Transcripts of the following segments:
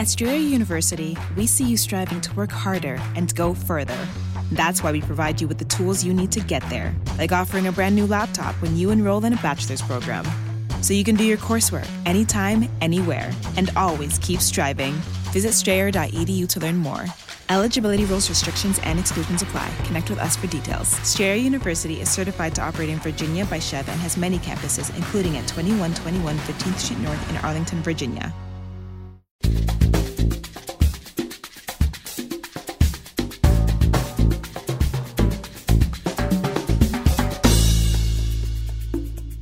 At Strayer University, we see you striving to work harder and go further. That's why we provide you with the tools you need to get there, like offering a brand new laptop when you enroll in a bachelor's program. So you can do your coursework anytime, anywhere, and always keep striving. Visit strayer.edu to learn more. Eligibility rules, restrictions, and exclusions apply. Connect with us for details. Strayer University is certified to operate in Virginia by SCHEV and has many campuses, including at 2121 15th Street North in Arlington, Virginia.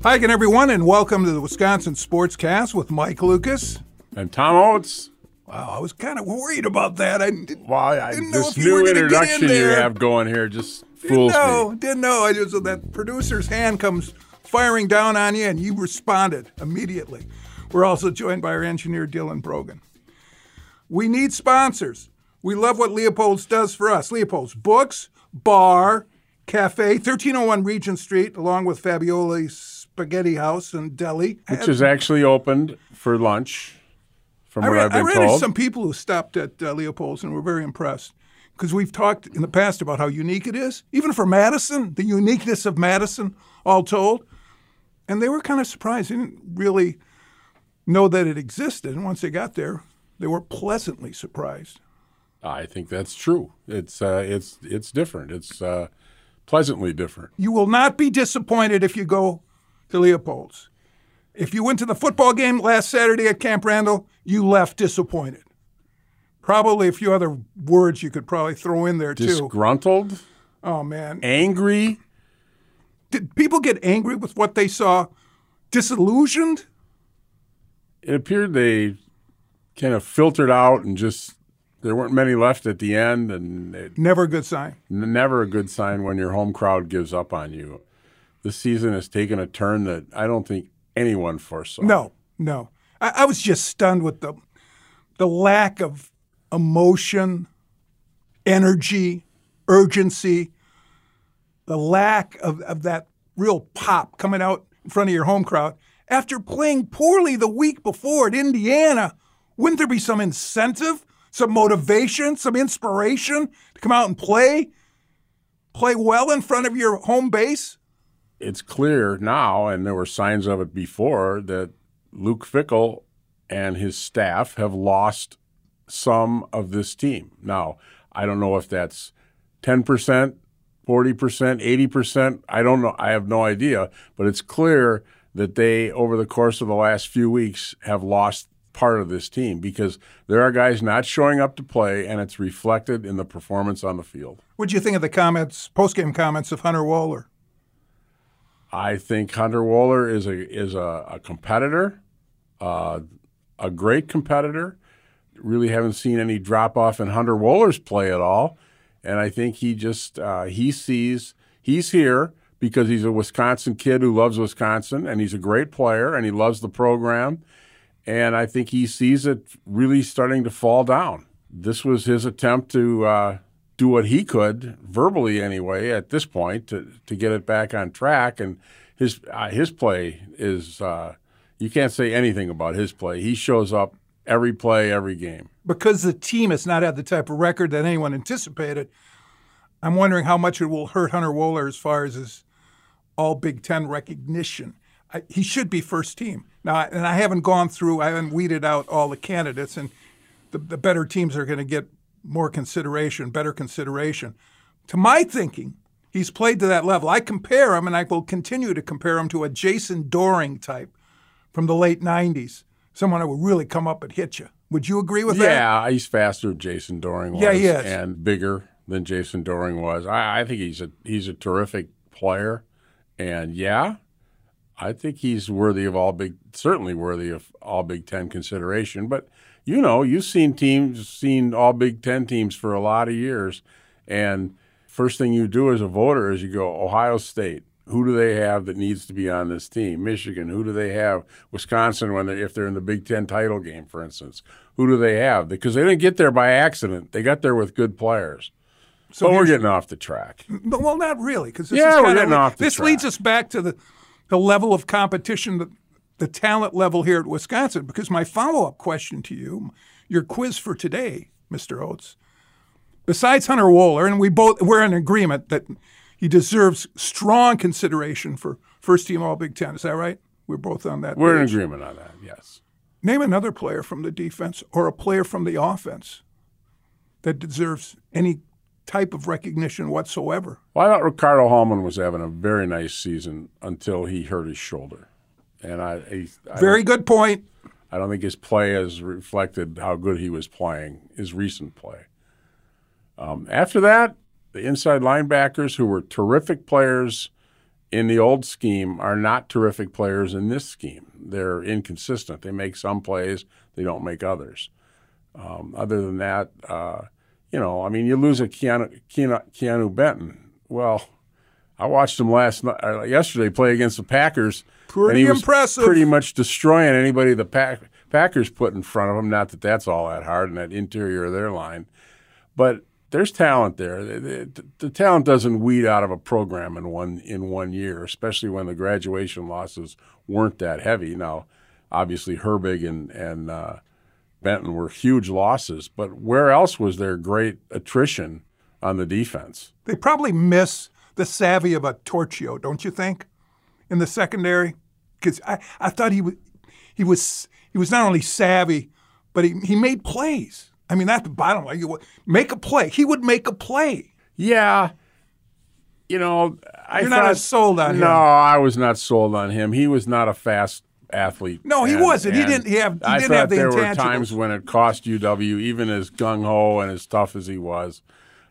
Hi again, everyone, and welcome to the Wisconsin Sportscast with Mike Lucas. And Tom Oates. Wow, I was kind of worried about that. I didn't, Well, I, didn't know this if you were new in introduction you have going here just Didn't fools know, me. didn't know. I just that producer's hand comes firing down on you, and you responded immediately. We're also joined by our engineer Dylan Brogan. We need sponsors. We love what Leopold's does for us. Leopold's Books, Bar, Cafe, 1301 Regent Street, along with Fabioli's Spaghetti House and Deli. Which is actually opened for lunch, from I what ran, I've been I ran told. some people who stopped at uh, Leopold's and were very impressed because we've talked in the past about how unique it is, even for Madison, the uniqueness of Madison, all told. And they were kind of surprised. They didn't really know that it existed. And once they got there, they were pleasantly surprised. I think that's true. It's uh, it's it's different. It's uh, pleasantly different. You will not be disappointed if you go to Leopold's. If you went to the football game last Saturday at Camp Randall, you left disappointed. Probably a few other words you could probably throw in there too. Disgruntled, Oh man, angry. did people get angry with what they saw? Disillusioned? It appeared they kind of filtered out and just there weren't many left at the end, and it, Never a good sign. never a good sign when your home crowd gives up on you. This season has taken a turn that I don't think anyone foresaw. No, no. I, I was just stunned with the the lack of emotion, energy, urgency, the lack of, of that real pop coming out in front of your home crowd. After playing poorly the week before at Indiana, wouldn't there be some incentive, some motivation, some inspiration to come out and play? Play well in front of your home base? it's clear now, and there were signs of it before, that Luke Fickell and his staff have lost some of this team. Now, I don't know if that's 10%, 40%, 80%. I don't know. I have no idea. But it's clear that they, over the course of the last few weeks, have lost part of this team because there are guys not showing up to play, and it's reflected in the performance on the field. What'd you think of the comments, post-game comments of Hunter Wohler? I think Hunter Wohler is a is a, a competitor, uh, a great competitor. Really haven't seen any drop off in Hunter Wohler's play at all, and I think he just uh, he sees he's here because he's a Wisconsin kid who loves Wisconsin, and he's a great player, and he loves the program, and I think he sees it really starting to fall down. This was his attempt to. Uh, do what he could verbally anyway at this point to, to get it back on track and his uh, his play is uh, you can't say anything about his play he shows up every play every game because the team has not had the type of record that anyone anticipated, I'm wondering how much it will hurt Hunter Wohler as far as his all Big Ten recognition. I, he should be first team. Now, and I haven't gone through, I haven't weeded out all the candidates, and the, the better teams are going to get more consideration, better consideration. To my thinking, he's played to that level. I compare him, and I will continue to compare him to a Jason Doering type from the late 90s, someone that would really come up and hit you. Would you agree with that? yeah he's faster than Jason Doering was Yeah, he is. and bigger than Jason Doering was I, I think he's a he's a terrific player and yeah I think he's worthy of all big certainly worthy of all Big 10 consideration but you know, you've seen teams, seen all Big Ten teams for a lot of years, and first thing you do as a voter is you go Ohio State. Who do they have that needs to be on this team? Michigan. Who do they have? Wisconsin. When they if they're in the Big Ten title game, for instance, who do they have? Because they didn't get there by accident. They got there with good players. So but we're getting off the track. Well, not really, because yeah, we're getting off. this track. leads us back to the the level of competition, the, the talent level here at Wisconsin. Because my follow up question to you, your quiz for today, Mr. Oates, besides Hunter Wohler, and we both we're in agreement that he deserves strong consideration for first team All Big Ten. Is that right? We're both on that. We're page. in agreement on that. Yes. Name another player from the defense or a player from the offense that deserves any type of recognition whatsoever. Well, I thought Ricardo Hallman was having a very nice season until he hurt his shoulder, and I, I, I very good point. I don't think his play has reflected how good he was playing. His recent play. Um, after that, the inside linebackers, who were terrific players in the old scheme, are not terrific players in this scheme. They're inconsistent. They make some plays, they don't make others. Um, other than that, uh, you know, I mean, you lose a Keanu, Keanu, Keanu Benton. Well, I watched him last night, uh, yesterday play against the Packers. Pretty and he impressive. pretty much destroying anybody the Pack, Packers put in front of him. Not that that's all that hard in that interior of their line, but there's talent there. The, the, the, talent doesn't weed out of a program in one in one year, especially when the graduation losses weren't that heavy. Now, obviously, Herbig and and uh, Benton were huge losses, but where else was there great attrition on the defense? They probably miss the savvy of a Torchio, don't you think, in the secondary? Because I, I thought he was he was he was not only savvy, but he, he made plays. I mean, that's the bottom line. You make a play. He would make a play. Yeah. You know, I You're thought, not sold on no, him. No, I was not sold on him. He was not a fast athlete. No, he and, wasn't. He didn't have. He I didn't thought have the there were times when it cost UW, even as gung ho and as tough as he was.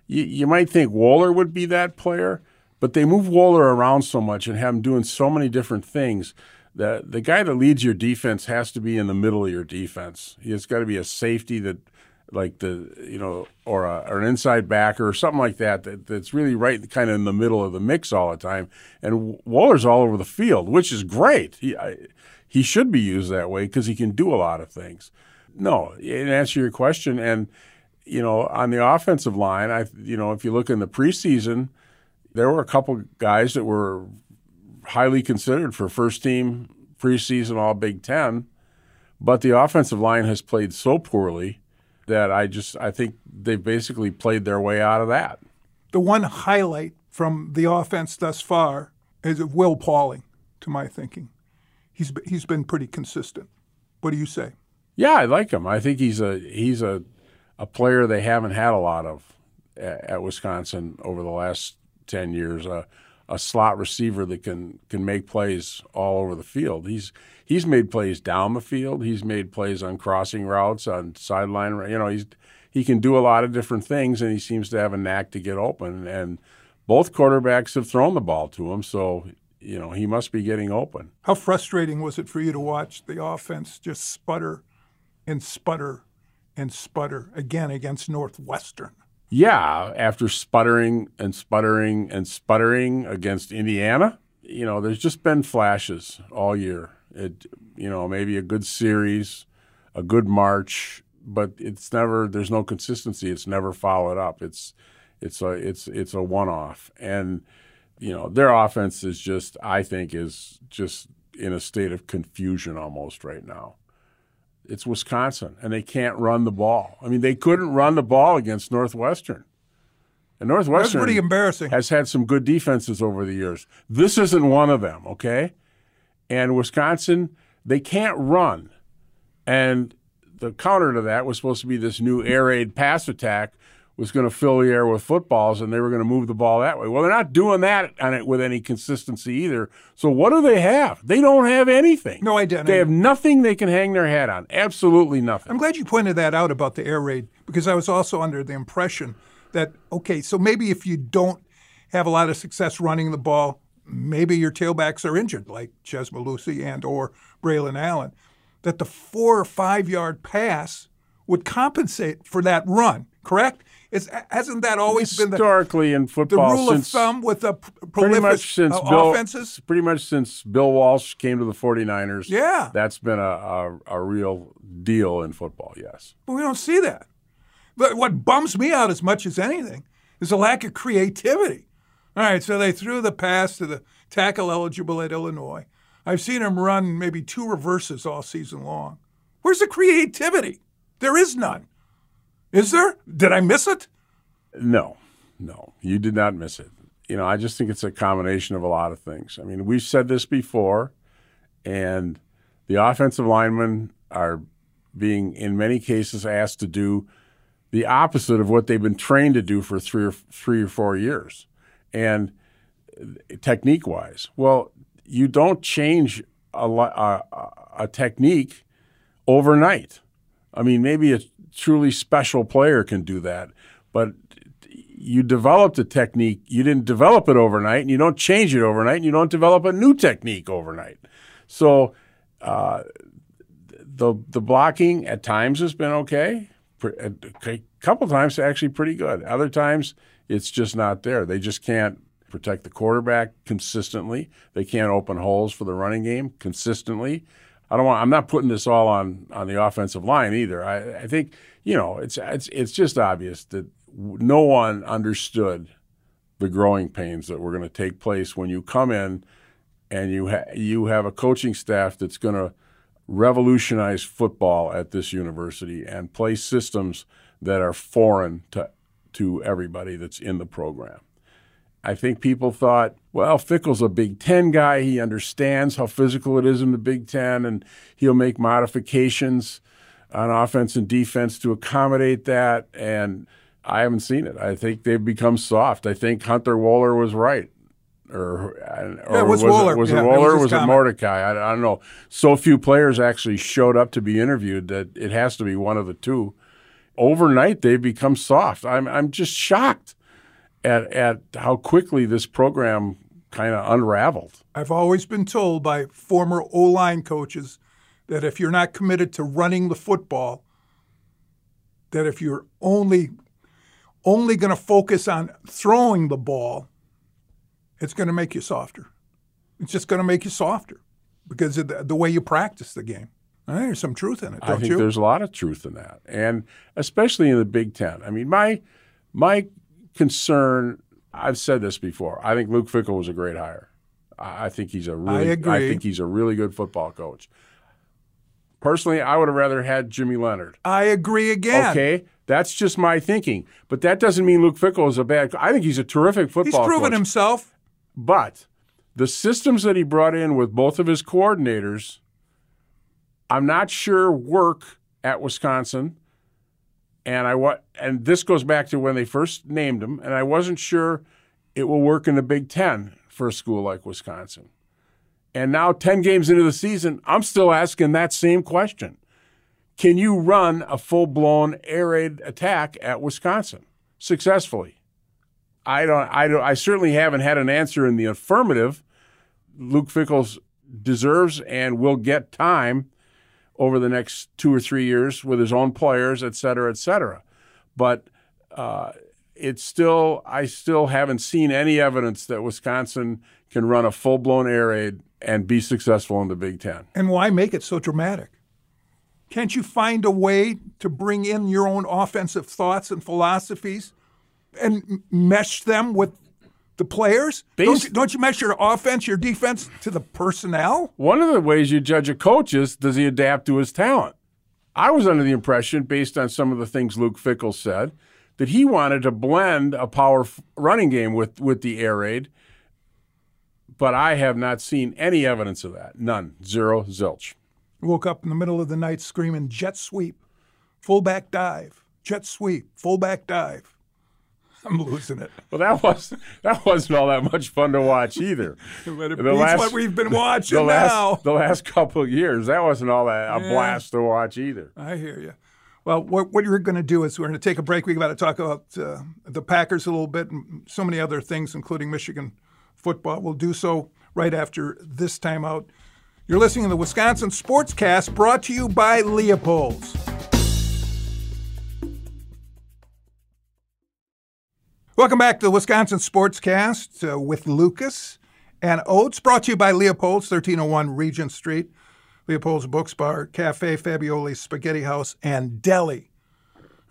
You, you might think Wohler would be that player, but they move Wohler around so much and have him doing so many different things. The the guy that leads your defense has to be in the middle of your defense. He has got to be a safety that like the you know or, a, or an inside backer or something like that, that that's really right kind of in the middle of the mix all the time and Wohler's all over the field which is great he I, he should be used that way because he can do a lot of things no in answer to your question and you know on the offensive line I you know if you look in the preseason there were a couple guys that were highly considered for first team preseason all Big 10 but the offensive line has played so poorly that I just I think they've basically played their way out of that. The one highlight from the offense thus far is Will Pauling, to my thinking. He's he's been pretty consistent. What do you say? Yeah, I like him. I think he's a he's a a player they haven't had a lot of at, at Wisconsin over the last ten years. Uh, a slot receiver that can can make plays all over the field. He's he's made plays down the field. He's made plays on crossing routes, on sideline. You know, he's he can do a lot of different things, and he seems to have a knack to get open. And both quarterbacks have thrown the ball to him, so you know he must be getting open. How frustrating was it for you to watch the offense just sputter and sputter and sputter again against Northwestern? Yeah, after sputtering and sputtering and sputtering against Indiana, you know, there's just been flashes all year. It, you know, maybe a good series, a good march, but it's never. There's no consistency. It's never followed up. It's, it's a, it's, it's a one-off, and you know, their offense is just, I think, is just in a state of confusion almost right now. It's Wisconsin, and they can't run the ball. I mean, they couldn't run the ball against Northwestern. And Northwestern That's pretty embarrassing. has had some good defenses over the years. This isn't one of them, okay? And Wisconsin, they can't run. And the counter to that was supposed to be this new air raid pass attack was going to fill the air with footballs and they were going to move the ball that way. Well, they're not doing that on it with any consistency either. So what do they have? They don't have anything. No identity. They have nothing they can hang their hat on. Absolutely nothing. I'm glad you pointed that out about the air raid because I was also under the impression that okay, so maybe if you don't have a lot of success running the ball, maybe your tailbacks are injured, like Chez Mellusi and or Braylon Allen, that the four or five yard pass would compensate for that run, correct? It's, hasn't that always been the, historically in football? the rule since of thumb with the prolific much since uh, Bill, offenses? pretty much since Bill Walsh came to the 49ers. Yeah. that's been a, a, a real deal in football. Yes, But we don't see that. But what bums me out as much as anything is a lack of creativity. All right, so they threw the pass to the tackle eligible at Illinois. I've seen him run maybe two reverses all season long. Where's the creativity? There is none. Is there? Did I miss it? no, no, you did not miss it. You know, I just think it's a combination of a lot of things. I mean, we've said this before, and the offensive linemen are being, in many cases, asked to do the opposite of what they've been trained to do for three or three or four years, and technique wise. Well, you don't change a, a, a technique overnight. I mean, maybe a truly special player can do that, but you developed a technique. You didn't develop it overnight, and you don't change it overnight, and you don't develop a new technique overnight. So, uh, the the blocking at times has been okay. A couple times actually pretty good. Other times it's just not there. They just can't protect the quarterback consistently. They can't open holes for the running game consistently. I don't want. I'm not putting this all on on the offensive line either. I, I think you know it's it's it's just obvious that no one understood the growing pains that were going to take place when you come in and you ha- you have a coaching staff that's going to revolutionize football at this university and play systems that are foreign to to everybody that's in the program. I think people thought, well, Fickell's a Big Ten guy. He understands how physical it is in the Big Ten, and he'll make modifications on offense and defense to accommodate that. And I haven't seen it. I think they've become soft. I think Hunter Wohler was right. Or, or it was it, Wohler. was Yeah, it it was was it. Mordecai? I, I don't know. So few players actually showed up to be interviewed that it has to be one of the two. Overnight, they've become soft. I'm I'm just shocked at at how quickly this program kind of unraveled. I've always been told by former O line coaches that if you're not committed to running the football, that if you're only only going to focus on throwing the ball, it's going to make you softer. It's just going to make you softer because of the, the way you practice the game. I think there's some truth in it, I don't think you? there's a lot of truth in that, and especially in the Big Ten. I mean, my my concern. I've said this before. I think Luke Fickell was a great hire. I think he's a really. I, agree. I think he's a really good football coach. Personally, I would have rather had Jimmy Leonhard. I agree again. Okay, that's just my thinking, but that doesn't mean Luke Fickell is a bad. I think he's a terrific football He's proven coach. himself. But the systems that he brought in with both of his coordinators, I'm not sure work at Wisconsin. And I wa- and this goes back to when they first named him, and I wasn't sure it will work in the Big Ten for a school like Wisconsin. And now, 10 games into the season, I'm still asking that same question. Can you run a full blown air raid attack at Wisconsin successfully? I don't, I don't, I certainly haven't had an answer in the affirmative. Luke Fickell's deserves and will get time over the next two or three years with his own players, et cetera, et cetera. But uh, it's still, I still haven't seen any evidence that Wisconsin can run a full blown air raid and be successful in the Big Ten. And why make it so dramatic? Can't you find a way to bring in your own offensive thoughts and philosophies and mesh them with the players? Don't you, don't you mesh your offense, your defense to the personnel? One of the ways you judge a coach is does he adapt to his talent? I was under the impression, based on some of the things Luke Fickell said, that he wanted to blend a power f- running game with, with the air raid, but I have not seen any evidence of that. None. Zero. Zilch. Woke up in the middle of the night screaming jet sweep, fullback dive, jet sweep, fullback dive. I'm losing it. Well, that was that wasn't all that much fun to watch either. But it The beats last- what we've been watching the last now. the last couple of years, that wasn't all that a Yeah. blast to watch either. I hear you. Well, what, what you're going to do is we're going to take a break. We've got to talk about uh, the Packers a little bit and so many other things, including Michigan football. We'll do so right after this time out. You're listening to the Wisconsin Sportscast brought to you by Leopold's. Welcome back to the Wisconsin Sportscast uh, with Lucas and Oates, brought to you by Leopold's, 1301 Regent Street, Leopold's Books Bar, Cafe Fabioli's Spaghetti House, and Deli.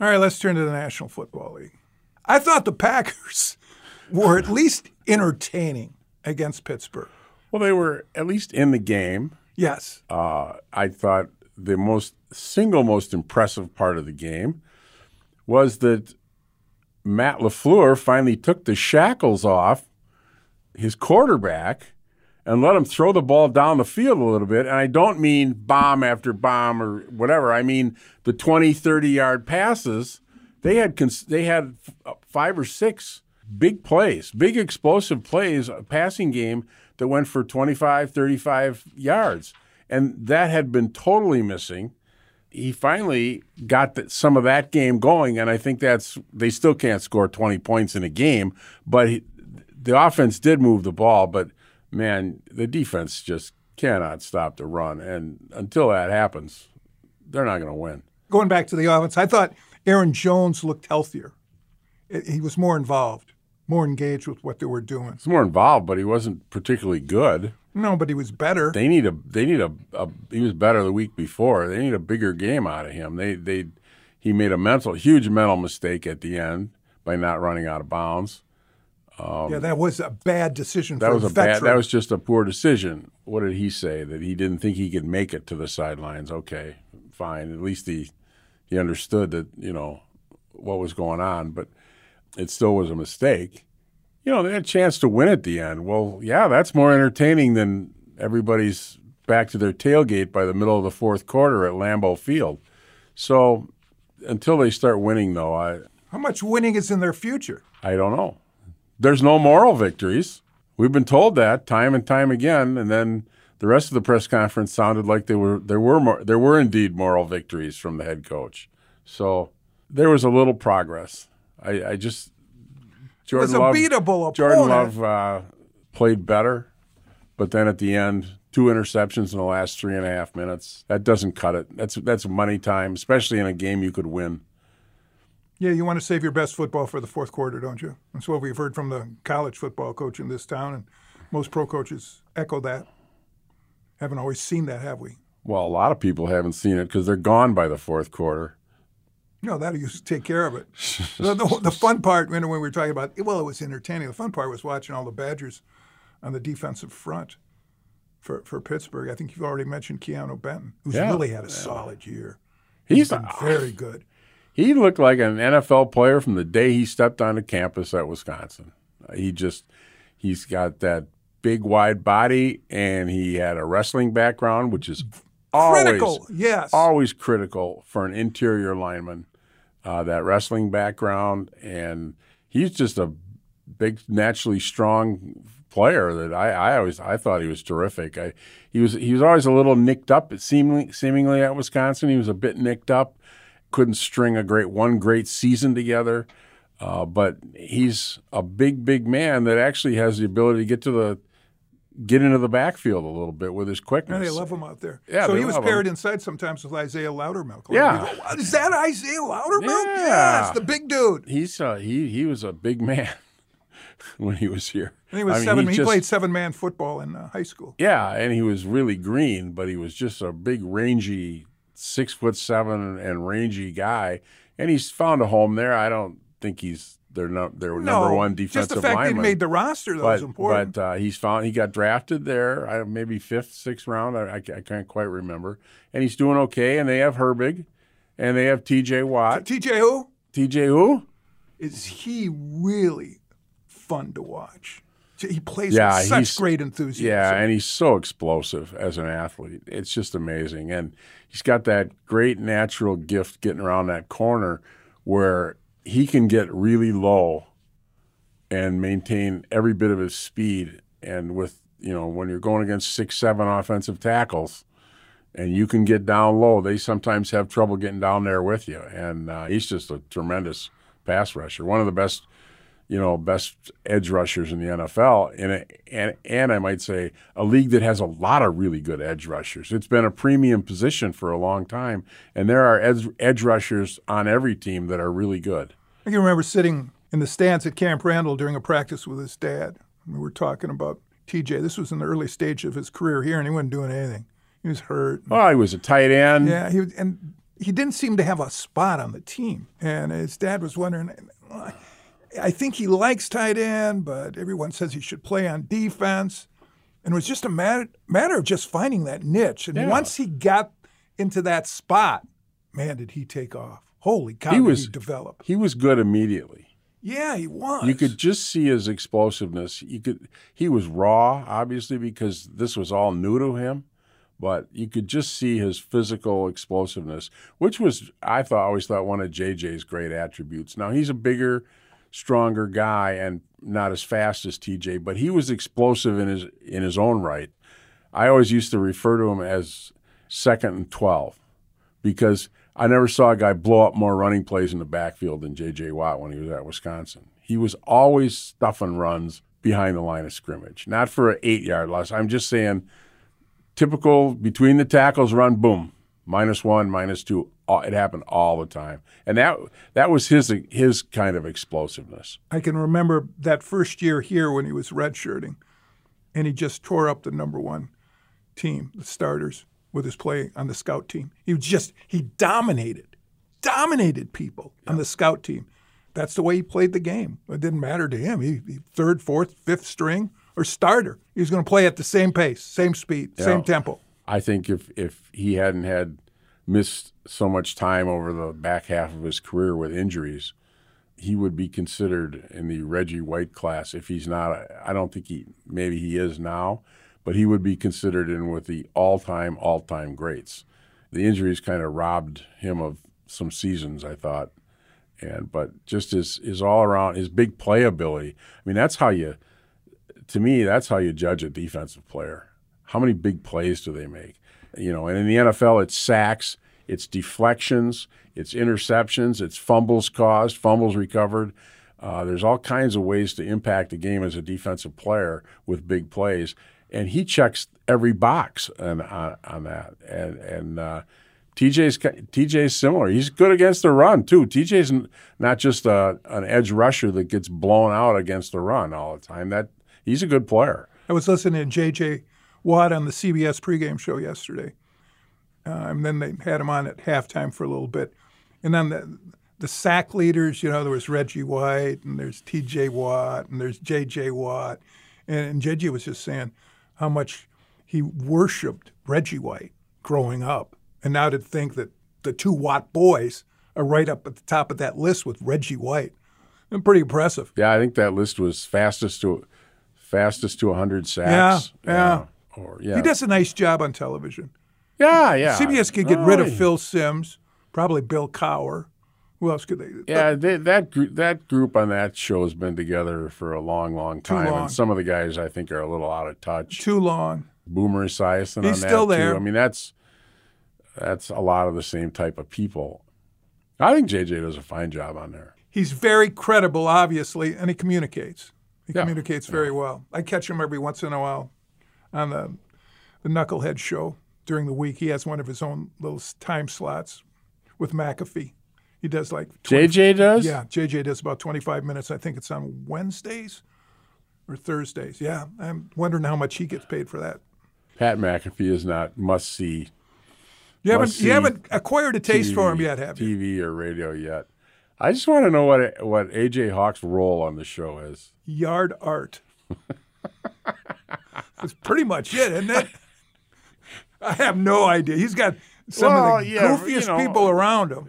All right, let's turn to the National Football League. I thought the Packers were at least entertaining against Pittsburgh. Well, they were at least in the game. Yes. Uh, I thought the most single most impressive part of the game was that Matt LaFleur finally took the shackles off his quarterback and let him throw the ball down the field a little bit. And I don't mean bomb after bomb or whatever. I mean the 20, 30 yard passes. They had cons- they had five or six big plays, big explosive plays, a passing game that went for 25, 35 yards. And that had been totally missing he finally got the, some of that game going, and I think that's they still can't score 20 points in a game, but he, the offense did move the ball. But man, the defense just cannot stop the run, and until that happens, they're not going to win. Going back to the offense, I thought Aaron Jones looked healthier. He was more involved, more engaged with what they were doing. He's more involved, but he wasn't particularly good. No, but he was better. They need a. They need a, a. He was better the week before. They need a bigger game out of him. They. They. He made a mental, huge mental mistake at the end by not running out of bounds. Um, yeah, that was a bad decision. That was a, a bad. That was just a poor decision. What did he say? That he didn't think he could make it to the sidelines. Okay, fine. At least he he understood that you know what was going on, but it still was a mistake you know, they had a chance to win at the end. Well, yeah, that's more entertaining than everybody's back to their tailgate by the middle of the fourth quarter at Lambeau Field. So until they start winning, though, I how much winning is in their future? I don't know. There's no moral victories. We've been told that time and time again, and then the rest of the press conference sounded like there were there were more, there were indeed moral victories from the head coach. So there was a little progress. I, I just Jordan was a Love, beatable opponent. Jordan Love uh, played better, but then at the end, two interceptions in the last three and a half minutes. That doesn't cut it. That's that's money time, especially in a game you could win. Yeah, you want to save your best football for the fourth quarter, don't you? That's what we've heard from the college football coach in this town, and most pro coaches echo that. Haven't always seen that, have we? Well, a lot of people haven't seen it because they're gone by the fourth quarter. No, that used to take care of it. the, the, the, fun part, remember when we were talking about, well, it was entertaining. The fun part was watching all the Badgers on the defensive front for, for Pittsburgh. I think you've already mentioned Keanu Benton, who's yeah. really had a solid year. He's, He's been uh, very good. He looked like an NFL player from the day he stepped onto campus at Wisconsin. He just, he's got that big, wide body, and he had a wrestling background, which is critical. Always, yes, always critical for an interior lineman uh, that wrestling background, and he's just a big, naturally strong player that I, I always I thought he was terrific. I, he was he was always a little nicked up, seemingly seemingly at Wisconsin. He was a bit nicked up, couldn't string a great one great season together. Uh, but he's a big, big man that actually has the ability to get to the get into the backfield a little bit with his quickness. Yeah, they love him out there. Yeah, so he was paired him. inside sometimes with Isaiah Loudermilk. Yeah, go, is that Isaiah Loudermilk? Yeah, yes, the big dude. He's uh, he he was a big man when he was here. And he was I mean, seven. He, he just, played seven man football in uh, high school. Yeah, and he was really green, but he was just a big, rangy, six foot seven and rangy guy. And he's found a home there. I don't think he's their no, their no, number one defensive just the fact lineman. he made the roster though but, is important. But uh, he's found he got drafted there, I, maybe fifth, sixth round. I, I, I, can't quite remember. And he's doing okay. And they have Herbig, and they have T.J. Watt. T.J. who? T.J. who? Is he really fun to watch? He plays yeah, with such great enthusiasm. Yeah, and he's so explosive as an athlete. It's just amazing. And he's got that great natural gift getting around that corner where he can get really low and maintain every bit of his speed. And with you know when you're going against six, seven offensive tackles, and you can get down low, they sometimes have trouble getting down there with you. And uh, he's just a tremendous pass rusher, one of the best, you know, best edge rushers in the NFL. And and and I might say a league that has a lot of really good edge rushers. It's been a premium position for a long time, and there are edge, edge rushers on every team that are really good. I can remember sitting in the stands at Camp Randall during a practice with his dad. We were talking about TJ. This was in the early stage of his career here, and he wasn't doing anything. He was hurt. Oh, he was a tight end. Yeah, he was, and he didn't seem to have a spot on the team. And his dad was wondering. I think he likes tight end, but everyone says he should play on defense. And it was just a matter, matter of just finding that niche. And Yeah. once he got into that spot, man, did he take off. Holy cow, He did was he develop. He was good immediately. Yeah, he was. You could just see his explosiveness. You could he was raw, obviously, because this was all new to him. But you could just see his physical explosiveness, which was I thought always thought one of JJ's great attributes. Now he's a bigger, stronger guy and not as fast as TJ, but he was explosive in his in his own right. I always used to refer to him as second and twelve because I never saw a guy blow up more running plays in the backfield than J.J. Watt when he was at Wisconsin. He was always stuffing runs behind the line of scrimmage, not for an eight yard loss. I'm just saying, typical between the tackles run, boom, minus one, minus two. It happened all the time, and that that was his his kind of explosiveness. I can remember that first year here when he was redshirting, and he just tore up the number one team, the starters, with his play on the scout team. He was just he dominated, dominated people on the scout team. That's the way he played the game. It didn't matter to him. He, he third, fourth, fifth string or starter. He was going to play at the same pace, same speed, same tempo. I think if if he hadn't had missed so much time over the back half of his career with injuries, he would be considered in the Reggie White class. If he's not, I don't think he maybe he is now, but he would be considered in with the all-time all-time greats. The injuries kind of robbed him of some seasons, I thought, and but just his his all around his big playability. I mean, that's how you to me, that's how you judge a defensive player. How many big plays do they make? You know, and in the NFL, it's sacks, it's deflections, it's interceptions, it's fumbles caused, fumbles recovered. Uh, there's all kinds of ways to impact a game as a defensive player with big plays, and he checks every box on on, on that. And and uh, TJ's TJ's similar. He's good against the run too. TJ's not just a, an edge rusher that gets blown out against the run all the time. That he's a good player. I was listening to J.J. Watt on the CBS pregame show yesterday. Uh, and then they had him on at halftime for a little bit. And then the, the sack leaders, you know, there was Reggie White and there's T.J. Watt and there's J.J. Watt. And, and J.J. was just saying how much he worshiped Reggie White growing up. And now to think that the two Watt boys are right up at the top of that list with Reggie White. And pretty impressive. Yeah, I think that list was fastest to fastest to 100 sacks. Yeah, yeah. Or yeah. He does a nice job on television. Yeah, yeah. CBS could get Oh, rid of yeah. Phil Simms, probably Bill Cowher. Who else could they? Yeah, they, that group that group on that show has been together for a long, long time, long. and some of the guys I think are a little out of touch. Too long. Boomer Esiason on He's that still too. there. I mean, that's that's a lot of the same type of people. I think JJ does a fine job on there. He's very credible, obviously, and he communicates. He Yeah. communicates very well. I catch him every once in a while on the the Knucklehead show during the week. He has one of his own little time slots with McAfee. He does like 20 JJ does. Yeah, JJ does about 25 minutes. I think it's on Wednesdays or Thursdays. Yeah, I'm wondering how much he gets paid for that. Pat McAfee is not must see You haven't you haven't acquired a taste for him yet, have you? TV or radio yet. I just want to know what what AJ Hawk's role on the show is. Yard art. That's pretty much it, isn't it? I have no idea. He's got some Well, of the yeah, goofiest you know, people around him.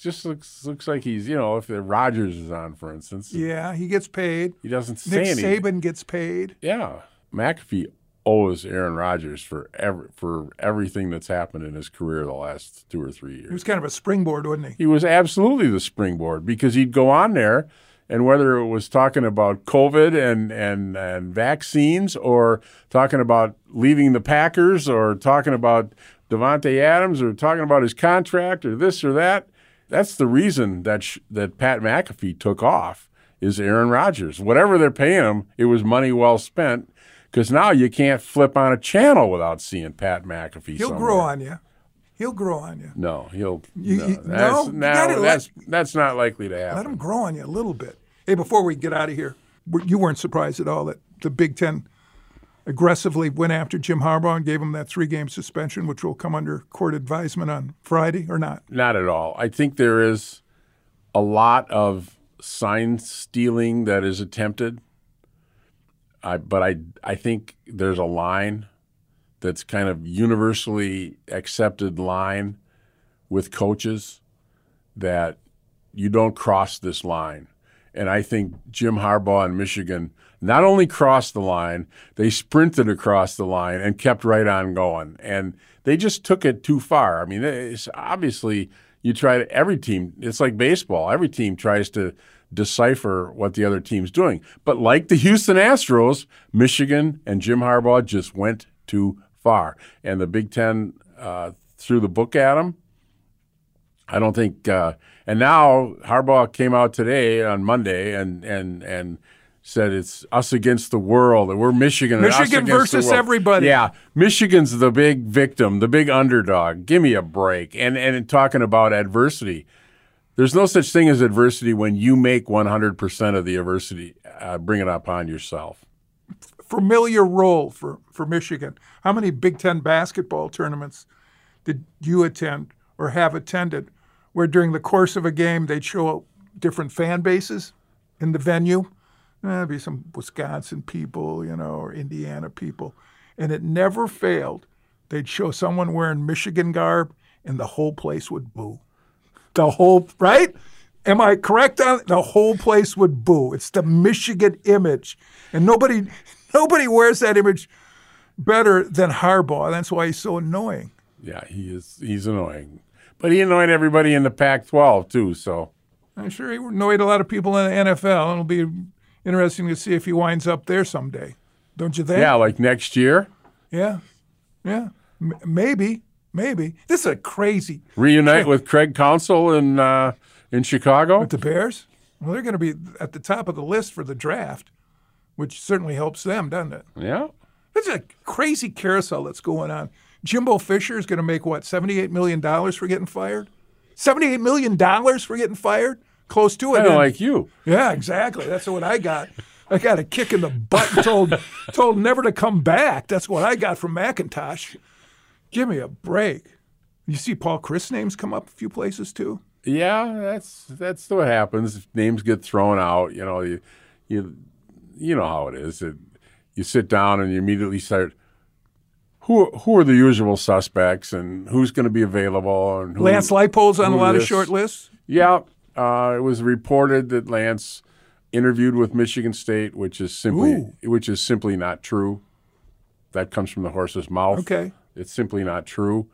Just looks looks like he's you know if the Rogers is on, for instance, Yeah, he gets paid. he doesn't say Nick anything. Saban gets paid. Yeah, McAfee owes Aaron Rodgers for every, for everything that's happened in his career the last two or three years. He was kind of a springboard, wasn't he? He was absolutely the springboard because he'd go on there, and whether it was talking about COVID and and and vaccines, or talking about leaving the Packers, or talking about Davante Adams, or talking about his contract, or this or that. That's the reason that sh- that Pat McAfee took off is Aaron Rodgers. Whatever they're paying him, it was money well spent. Because now you can't flip on a channel without seeing Pat McAfee. He'll somewhere. grow on you. He'll grow on you. No, he'll. You- no, you- that's, no, you no, gotta let- that's that's not likely to happen. Let him grow on you a little bit. Hey, before we get out of here, you weren't surprised at all that the Big Ten aggressively went after Jim Harbaugh and gave him that three game suspension, which will come under court advisement on Friday, or not? Not at all. I think there is a lot of sign stealing that is attempted. I, but I, I think there's a line that's kind of universally accepted line with coaches that you don't cross this line. And I think Jim Harbaugh in Michigan not only crossed the line, they sprinted across the line and kept right on going. And they just took it too far. I mean, it's obviously you try to, every team, it's like baseball. Every team tries to decipher what the other team's doing. But like the Houston Astros, Michigan and Jim Harbaugh just went too far. And the Big Ten uh, threw the book at them. I don't think. Uh, and now Harbaugh came out today on Monday and and and said it's us against the world and we're Michigan. Michigan versus everybody. Yeah, Michigan's the big victim, the big underdog. Give me a break. And and talking about adversity, there's no such thing as adversity when you make 100% of the adversity, uh, bring it upon yourself. Familiar role for for Michigan. How many Big Ten basketball tournaments did you attend or have attended? Where during the course of a game they'd show different fan bases in the venue There'd be some Wisconsin people, you know, or Indiana people. And it never failed. They'd show someone wearing Michigan garb, and the whole place would boo. The whole, right? Am I correct on the whole place would boo? It's the Michigan image. And nobody nobody wears that image better than Harbaugh. That's why he's so annoying. Yeah, he is he's annoying. But he annoyed everybody in the Pac 12 too, so I'm sure he annoyed a lot of people in the NFL. It'll be interesting to see if he winds up there someday. Don't you think? Yeah, like next year. Yeah, yeah, M- maybe, maybe. This is a crazy reunite with Craig Counsell in uh, in Chicago with the Bears. Well, they're going to be at the top of the list for the draft, which certainly helps them, doesn't it? Yeah. It's a crazy carousel that's going on. Jimbo Fisher is going to make what seventy-eight million dollars for getting fired. Seventy-eight million dollars for getting fired close to it. Kind of like you. Yeah, exactly. That's what I got. I got a kick in the butt and told told never to come back. That's what I got from McIntosh. Give me a break. You see Paul Chryst names come up a few places too. Yeah, that's that's what happens. Names get thrown out. You know, you you you know how it is. It, you sit down and you immediately start. Who who are the usual suspects and who's going to be available? And who, Lance Leipold's on a lot this. of short lists. Yeah, uh, it was reported that Lance interviewed with Michigan State, which is simply Ooh. which is simply not true. That comes from the horse's mouth. Okay, it's simply not true.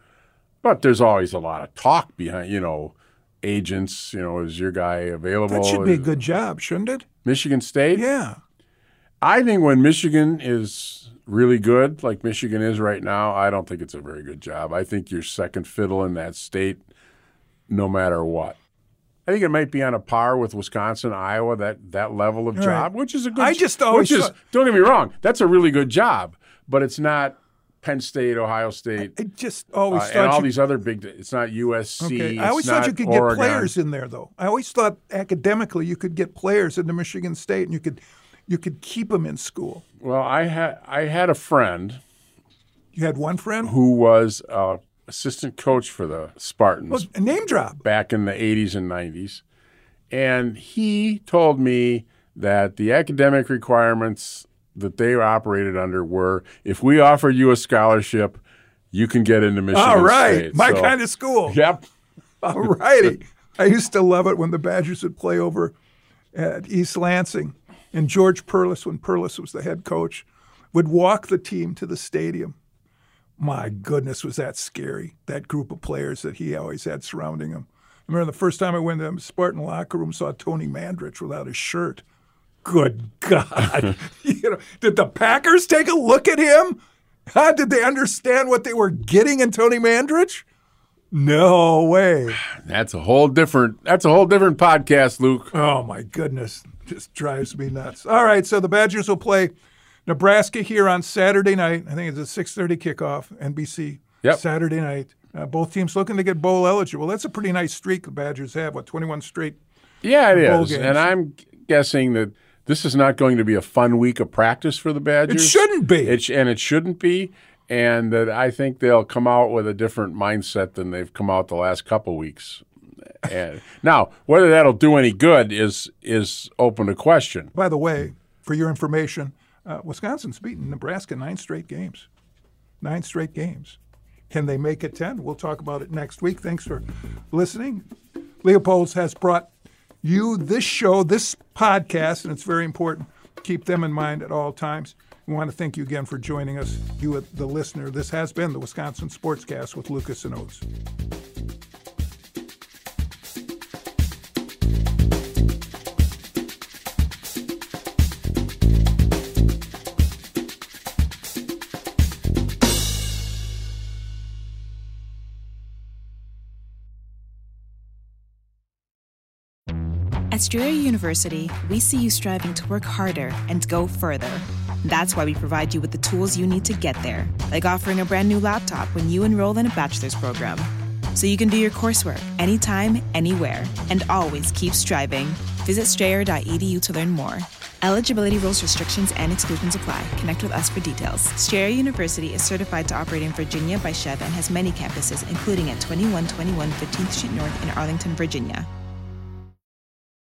But there's always a lot of talk behind, you know, agents. You know, is your guy available? That should be a good job, shouldn't it? Michigan State. Yeah. I think when Michigan is really good, like Michigan is right now, I don't think it's a very good job. I think you're second fiddle in that state, no matter what. I think it might be on a par with Wisconsin, Iowa, that that level of job, right. which is a good. I just always which is, don't get me wrong, that's a really good job, but it's not Penn State, Ohio State. I, just always uh, and all you, these other big. It's not USC. Okay. I always thought you could Oregon. get players in there, though. I always thought academically you could get players into Michigan State, and you could you could keep them in school. Well, I had I had a friend. You had one friend who was. Uh, assistant coach for the Spartans. Well, a name drop. Back in the 80s and 90s. And he told me that the academic requirements that they operated under were if we offer you a scholarship, you can get into Michigan All right. State. My so, kind of school. Yep. All righty. I used to love it when the Badgers would play over at East Lansing. And George Perles, when Perles was the head coach, would walk the team to the stadium my goodness, was that scary? That group of players that he always had surrounding him. I remember the first time I went to the Spartan locker room, saw Tony Mandarich without his shirt. Good God! you know, did the Packers take a look at him? How did they understand what they were getting in Tony Mandarich? No way. That's a whole different. That's a whole different podcast, Luke. Oh my goodness, just drives me nuts. All right, so the Badgers will play Nebraska here on Saturday night. I think it's a 6:30 kickoff, NBC. Yep. Saturday night. Uh, both teams looking to get bowl eligible. That's a pretty nice streak the Badgers have. What 21 straight? Yeah, it is. Games. And I'm guessing that this is not going to be a fun week of practice for the Badgers. It shouldn't be. It sh- and it shouldn't be. And that I think they'll come out with a different mindset than they've come out the last couple weeks. And now, whether that'll do any good is is open to question. By the way, for your information, uh, Wisconsin's beaten Nebraska nine straight games. Nine straight games. Can they make it 10? We'll talk about it next week. Thanks for listening. Leopold's has brought you this show, this podcast, and it's very important. Keep them in mind at all times. We want to thank you again for joining us, you, the listener. This has been the Wisconsin Sportscast with Lucas and Oates. Strayer University, we see you striving to work harder and go further. That's why we provide you with the tools you need to get there, like offering a brand new laptop when you enroll in a bachelor's program. So you can do your coursework anytime, anywhere, and always keep striving. Visit strayer.edu to learn more. Eligibility rules, restrictions, and exclusions apply. Connect with us for details. Strayer University is certified to operate in Virginia by SCHEV and has many campuses, including at 2121 15th Street North in Arlington, Virginia.